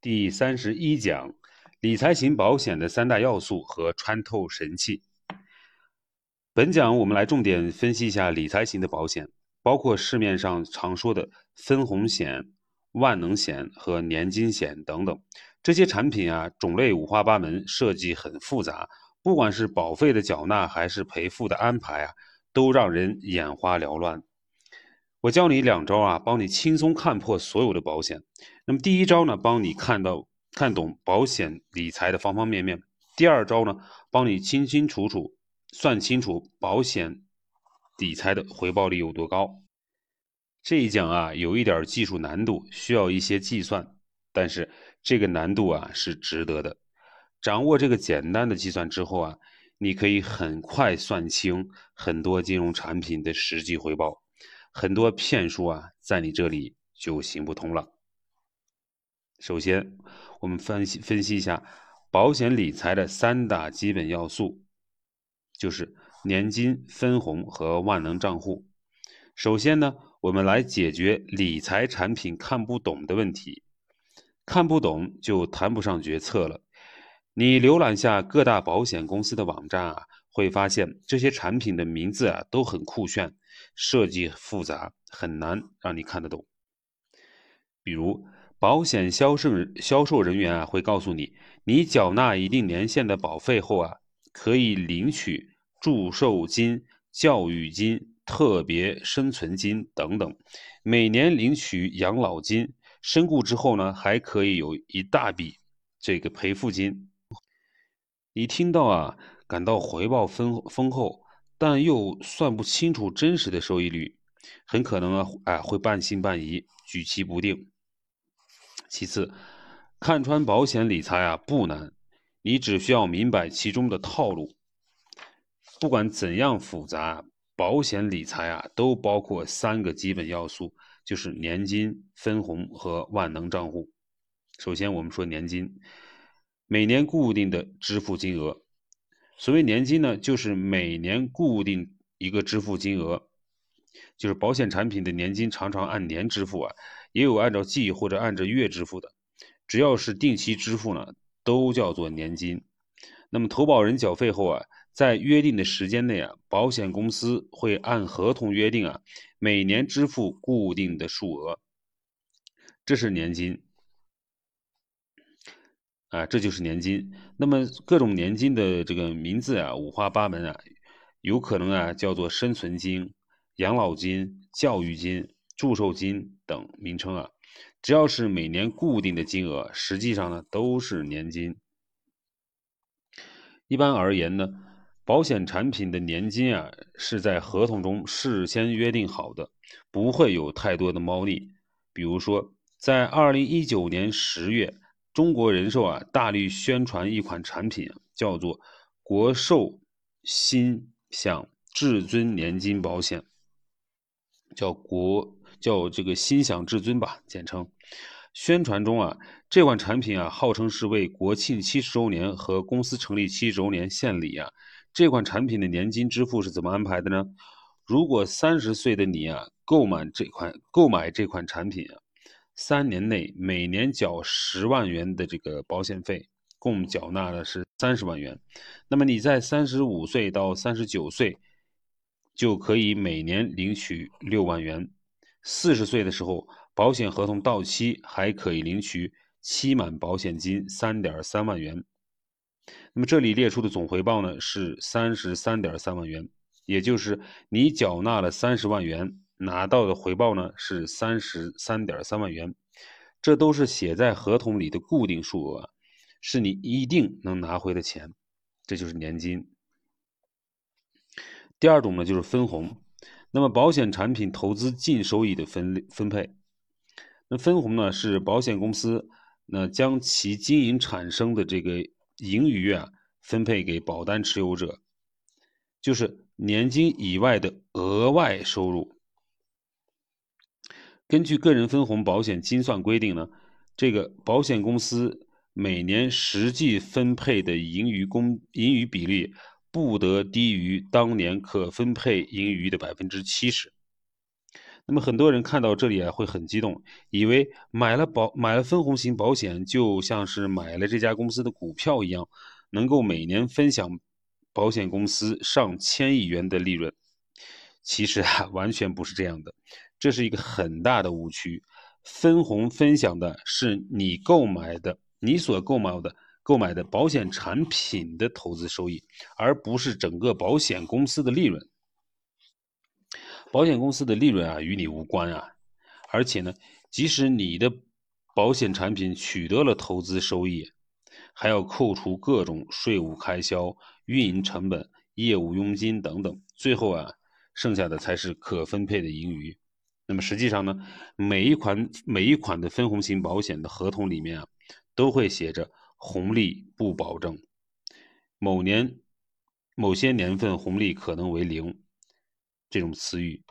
第三十一讲：理财型保险的三大要素和穿透神器。本讲我们来重点分析一下理财型的保险，包括市面上常说的分红险、万能险和年金险等等。这些产品啊，种类五花八门，设计很复杂，不管是保费的缴纳还是赔付的安排啊，都让人眼花缭乱。我教你两招啊，帮你轻松看破所有的保险。那么第一招呢，帮你看到看懂保险理财的方方面面；第二招呢，帮你清清楚楚算清楚保险理财的回报率有多高。这一讲啊，有一点技术难度，需要一些计算，但是这个难度啊是值得的。掌握这个简单的计算之后啊，你可以很快算清很多金融产品的实际回报。很多骗术啊，在你这里就行不通了。首先，我们分析分析一下保险理财的三大基本要素，就是年金、分红和万能账户。首先呢，我们来解决理财产品看不懂的问题。看不懂就谈不上决策了。你浏览下各大保险公司的网站啊，会发现这些产品的名字啊都很酷炫。设计复杂，很难让你看得懂。比如，保险销售销售人员啊会告诉你，你缴纳一定年限的保费后啊，可以领取祝寿金、教育金、特别生存金等等，每年领取养老金，身故之后呢，还可以有一大笔这个赔付金。你听到啊，感到回报丰丰厚。但又算不清楚真实的收益率，很可能啊，哎，会半信半疑，举棋不定。其次，看穿保险理财啊不难，你只需要明白其中的套路。不管怎样复杂，保险理财啊都包括三个基本要素，就是年金、分红和万能账户。首先，我们说年金，每年固定的支付金额。所谓年金呢，就是每年固定一个支付金额，就是保险产品的年金常常按年支付啊，也有按照季或者按照月支付的，只要是定期支付呢，都叫做年金。那么投保人缴费后啊，在约定的时间内啊，保险公司会按合同约定啊，每年支付固定的数额，这是年金。啊，这就是年金。那么各种年金的这个名字啊，五花八门啊，有可能啊叫做生存金、养老金、教育金、祝寿金等名称啊。只要是每年固定的金额，实际上呢都是年金。一般而言呢，保险产品的年金啊是在合同中事先约定好的，不会有太多的猫腻。比如说，在二零一九年十月。中国人寿啊，大力宣传一款产品，叫做国寿心享至尊年金保险，叫国叫这个心享至尊吧，简称。宣传中啊，这款产品啊，号称是为国庆七十周年和公司成立七十周年献礼啊。这款产品的年金支付是怎么安排的呢？如果三十岁的你啊，购买这款购买这款产品啊。三年内每年缴十万元的这个保险费，共缴纳的是三十万元。那么你在三十五岁到三十九岁，就可以每年领取六万元。四十岁的时候，保险合同到期，还可以领取期满保险金三点三万元。那么这里列出的总回报呢是三十三点三万元，也就是你缴纳了三十万元。拿到的回报呢是三十三点三万元，这都是写在合同里的固定数额，是你一定能拿回的钱，这就是年金。第二种呢就是分红，那么保险产品投资净收益的分分配，那分红呢是保险公司那将其经营产生的这个盈余啊分配给保单持有者，就是年金以外的额外收入。根据个人分红保险精算规定呢，这个保险公司每年实际分配的盈余公盈余比例不得低于当年可分配盈余的百分之七十。那么很多人看到这里啊，会很激动，以为买了保买了分红型保险，就像是买了这家公司的股票一样，能够每年分享保险公司上千亿元的利润。其实啊，完全不是这样的，这是一个很大的误区。分红分享的是你购买的、你所购买的、购买的保险产品的投资收益，而不是整个保险公司的利润。保险公司的利润啊，与你无关啊。而且呢，即使你的保险产品取得了投资收益，还要扣除各种税务开销、运营成本、业务佣金等等，最后啊，剩下的才是可分配的盈余。那么实际上呢，每一款每一款的分红型保险的合同里面啊，都会写着“红利不保证”，某年某些年份红利可能为零。这种词语，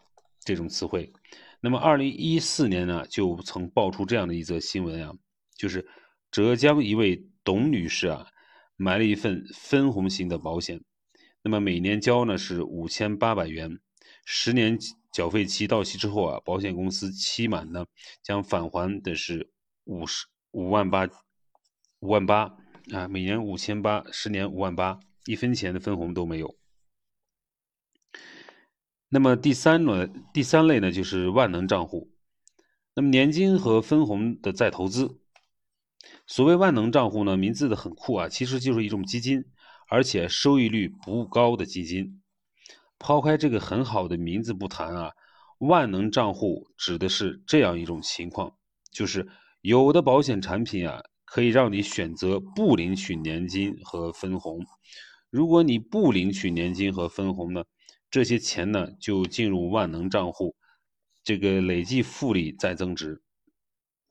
这种词汇，那么二零一四年呢，就曾爆出这样的一则新闻啊，就是浙江一位董女士啊，买了一份分红型的保险，那么每年交呢是五千八百元，十年缴费期到期之后啊，保险公司期满呢将返还的是五十五万八五万八啊，每年五千八，十年五万八，一分钱的分红都没有。那么第三轮第三类呢，就是万能账户。那么年金和分红的再投资。所谓万能账户呢，名字的很酷啊，其实就是一种基金，而且收益率不高的基金。抛开这个很好的名字不谈啊，万能账户指的是这样一种情况，就是有的保险产品啊，可以让你选择不领取年金和分红。如果你不领取年金和分红呢？这些钱呢，就进入万能账户，这个累计复利再增值。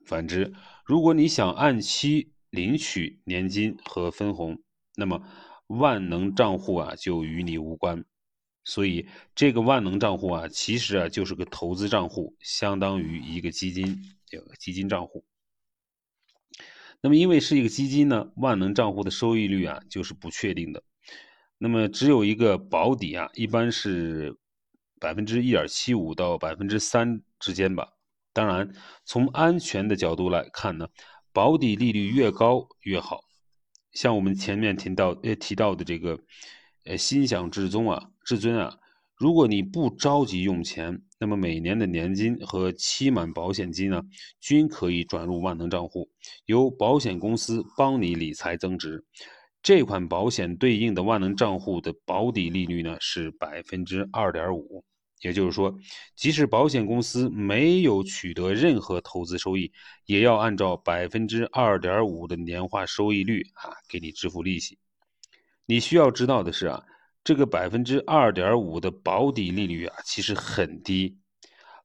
反之，如果你想按期领取年金和分红，那么万能账户啊就与你无关。所以，这个万能账户啊，其实啊就是个投资账户，相当于一个基金，有个基金账户。那么，因为是一个基金呢，万能账户的收益率啊就是不确定的。那么只有一个保底啊，一般是百分之一点七五到百分之三之间吧。当然，从安全的角度来看呢，保底利率越高越好。像我们前面提到呃提到的这个呃心想至尊啊至尊啊，如果你不着急用钱，那么每年的年金和期满保险金呢，均可以转入万能账户，由保险公司帮你理财增值。这款保险对应的万能账户的保底利率呢是百分之二点五，也就是说，即使保险公司没有取得任何投资收益，也要按照百分之二点五的年化收益率啊给你支付利息。你需要知道的是啊，这个百分之二点五的保底利率啊其实很低，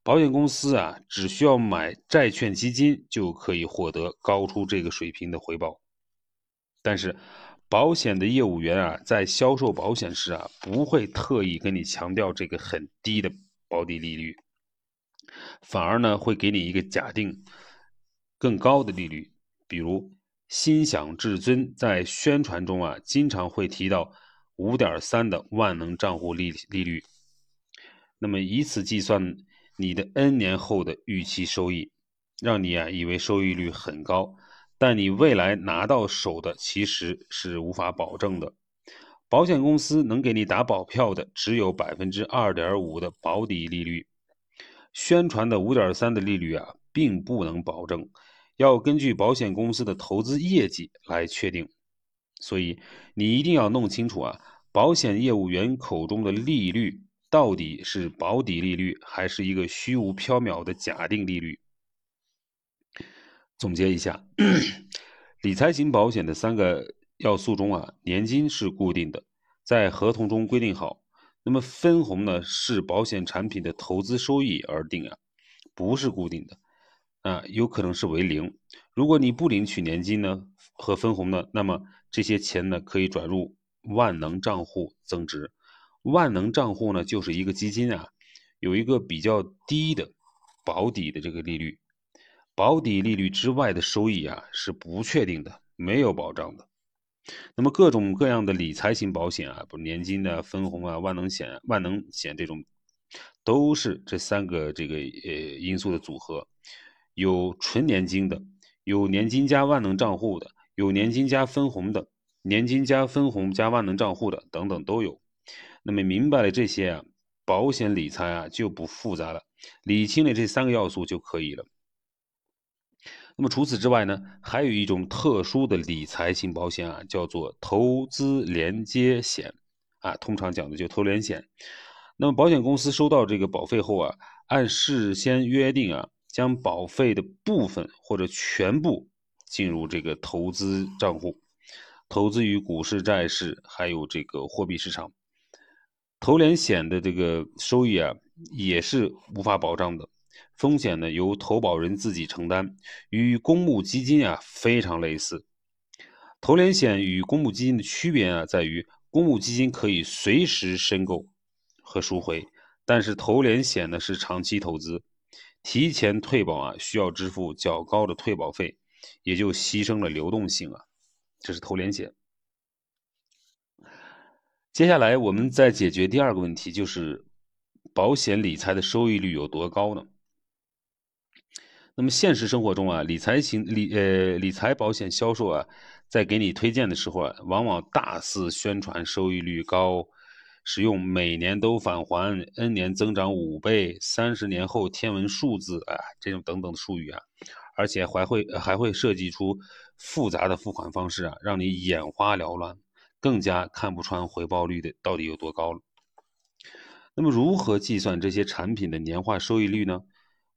保险公司啊只需要买债券基金就可以获得高出这个水平的回报，但是。保险的业务员啊，在销售保险时啊，不会特意跟你强调这个很低的保底利率，反而呢，会给你一个假定更高的利率。比如，心想至尊在宣传中啊，经常会提到五点三的万能账户利利率，那么以此计算你的 N 年后的预期收益，让你啊以为收益率很高。但你未来拿到手的其实是无法保证的，保险公司能给你打保票的只有百分之二点五的保底利率，宣传的五点三的利率啊，并不能保证，要根据保险公司的投资业绩来确定，所以你一定要弄清楚啊，保险业务员口中的利率到底是保底利率，还是一个虚无缥缈的假定利率。总结一下，理财型保险的三个要素中啊，年金是固定的，在合同中规定好。那么分红呢，是保险产品的投资收益而定啊，不是固定的啊，有可能是为零。如果你不领取年金呢和分红呢，那么这些钱呢可以转入万能账户增值。万能账户呢就是一个基金啊，有一个比较低的保底的这个利率。保底利率之外的收益啊是不确定的，没有保障的。那么各种各样的理财型保险啊，不年金的分红啊、万能险、万能险这种，都是这三个这个呃因素的组合，有纯年金的，有年金加万能账户的，有年金加分红的，年金加分红加万能账户的等等都有。那么明白了这些啊，保险理财啊就不复杂了，理清了这三个要素就可以了。那么除此之外呢，还有一种特殊的理财型保险啊，叫做投资连接险啊，通常讲的就投连险。那么保险公司收到这个保费后啊，按事先约定啊，将保费的部分或者全部进入这个投资账户，投资于股市、债市还有这个货币市场。投连险的这个收益啊，也是无法保障的。风险呢由投保人自己承担，与公募基金啊非常类似。投连险与公募基金的区别啊在于，公募基金可以随时申购和赎回，但是投连险呢是长期投资，提前退保啊需要支付较高的退保费，也就牺牲了流动性啊。这是投连险。接下来我们再解决第二个问题，就是保险理财的收益率有多高呢？那么现实生活中啊，理财型理呃理财保险销售啊，在给你推荐的时候啊，往往大肆宣传收益率高，使用每年都返还、N 年增长五倍、三十年后天文数字啊这种等等的术语啊，而且还会还会设计出复杂的付款方式啊，让你眼花缭乱，更加看不穿回报率的到底有多高了。那么如何计算这些产品的年化收益率呢？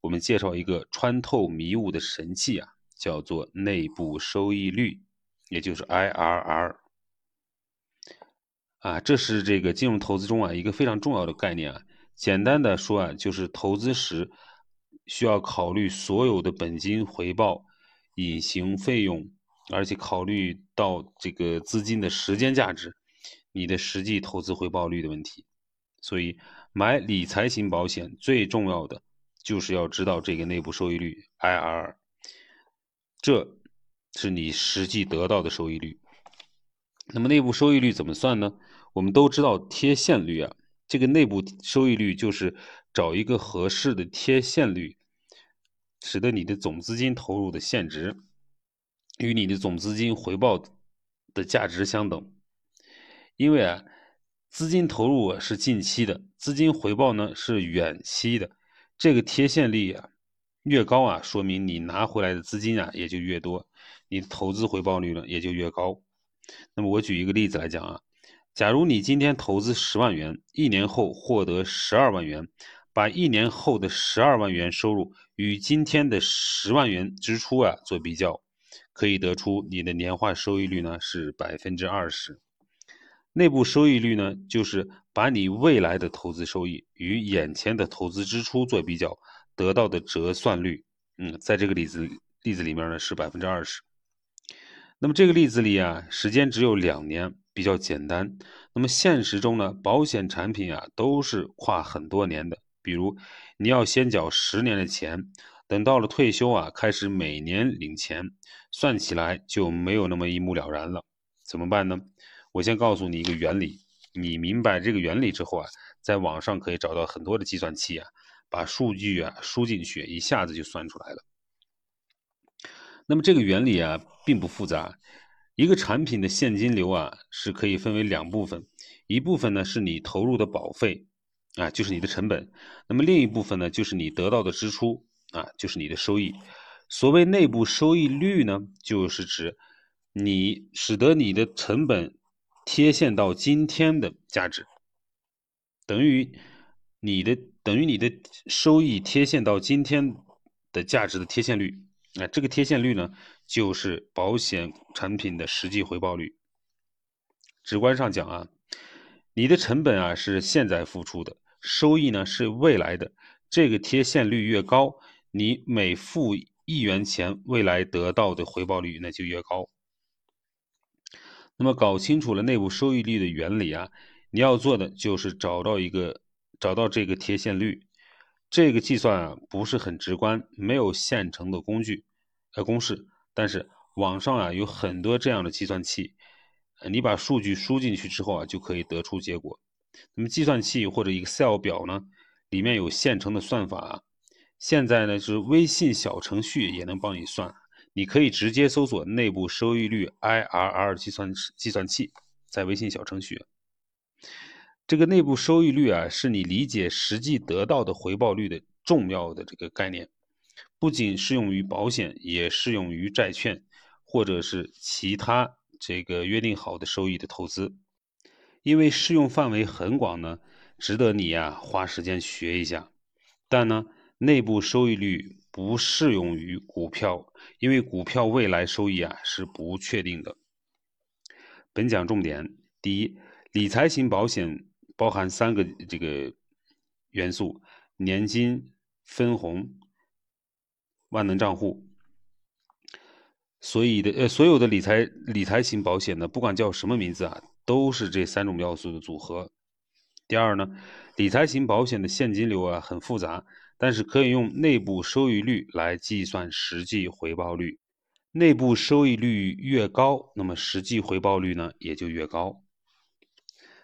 我们介绍一个穿透迷雾的神器啊，叫做内部收益率，也就是 IRR。啊，这是这个金融投资中啊一个非常重要的概念啊。简单的说啊，就是投资时需要考虑所有的本金回报、隐形费用，而且考虑到这个资金的时间价值，你的实际投资回报率的问题。所以买理财型保险最重要的。就是要知道这个内部收益率 IRR，这是你实际得到的收益率。那么内部收益率怎么算呢？我们都知道贴现率啊，这个内部收益率就是找一个合适的贴现率，使得你的总资金投入的现值与你的总资金回报的价值相等。因为啊，资金投入是近期的，资金回报呢是远期的。这个贴现率啊越高啊，说明你拿回来的资金啊也就越多，你的投资回报率呢也就越高。那么我举一个例子来讲啊，假如你今天投资十万元，一年后获得十二万元，把一年后的十二万元收入与今天的十万元支出啊做比较，可以得出你的年化收益率呢是百分之二十。内部收益率呢，就是把你未来的投资收益与眼前的投资支出做比较得到的折算率。嗯，在这个例子例子里面呢是百分之二十。那么这个例子里啊，时间只有两年，比较简单。那么现实中呢，保险产品啊都是跨很多年的。比如你要先缴十年的钱，等到了退休啊，开始每年领钱，算起来就没有那么一目了然了。怎么办呢？我先告诉你一个原理，你明白这个原理之后啊，在网上可以找到很多的计算器啊，把数据啊输进去，一下子就算出来了。那么这个原理啊并不复杂，一个产品的现金流啊是可以分为两部分，一部分呢是你投入的保费啊，就是你的成本，那么另一部分呢就是你得到的支出啊，就是你的收益。所谓内部收益率呢，就是指你使得你的成本。贴现到今天的价值，等于你的等于你的收益贴现到今天的价值的贴现率。啊，这个贴现率呢，就是保险产品的实际回报率。直观上讲啊，你的成本啊是现在付出的，收益呢是未来的。这个贴现率越高，你每付一元钱，未来得到的回报率那就越高。那么搞清楚了内部收益率的原理啊，你要做的就是找到一个找到这个贴现率。这个计算啊不是很直观，没有现成的工具呃公式，但是网上啊有很多这样的计算器，你把数据输进去之后啊就可以得出结果。那么计算器或者 Excel 表呢，里面有现成的算法。现在呢，是微信小程序也能帮你算，你可以直接搜索内部收益率 IRR 计算计算器，在微信小程序。这个内部收益率啊，是你理解实际得到的回报率的重要的这个概念，不仅适用于保险，也适用于债券或者是其他这个约定好的收益的投资。因为适用范围很广呢，值得你呀花时间学一下。但呢，内部收益率不适用于股票，因为股票未来收益啊是不确定的。本讲重点：第一，理财型保险。包含三个这个元素：年金、分红、万能账户。所以的呃，所有的理财理财型保险呢，不管叫什么名字啊，都是这三种要素的组合。第二呢，理财型保险的现金流啊很复杂，但是可以用内部收益率来计算实际回报率。内部收益率越高，那么实际回报率呢也就越高。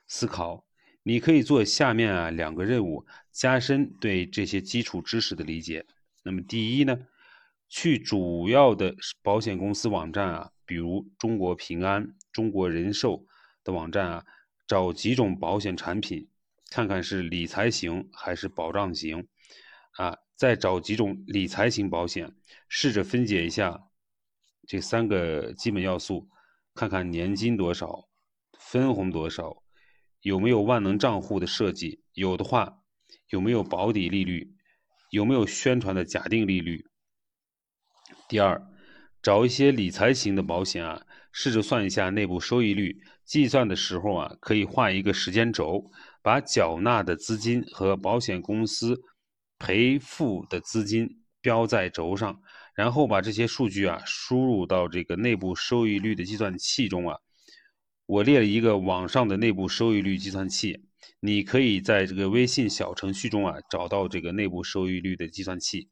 思考。你可以做下面啊两个任务，加深对这些基础知识的理解。那么第一呢，去主要的保险公司网站啊，比如中国平安、中国人寿的网站啊，找几种保险产品，看看是理财型还是保障型，啊，再找几种理财型保险，试着分解一下这三个基本要素，看看年金多少，分红多少。有没有万能账户的设计？有的话，有没有保底利率？有没有宣传的假定利率？第二，找一些理财型的保险啊，试着算一下内部收益率。计算的时候啊，可以画一个时间轴，把缴纳的资金和保险公司赔付的资金标在轴上，然后把这些数据啊输入到这个内部收益率的计算器中啊。我列了一个网上的内部收益率计算器，你可以在这个微信小程序中啊找到这个内部收益率的计算器。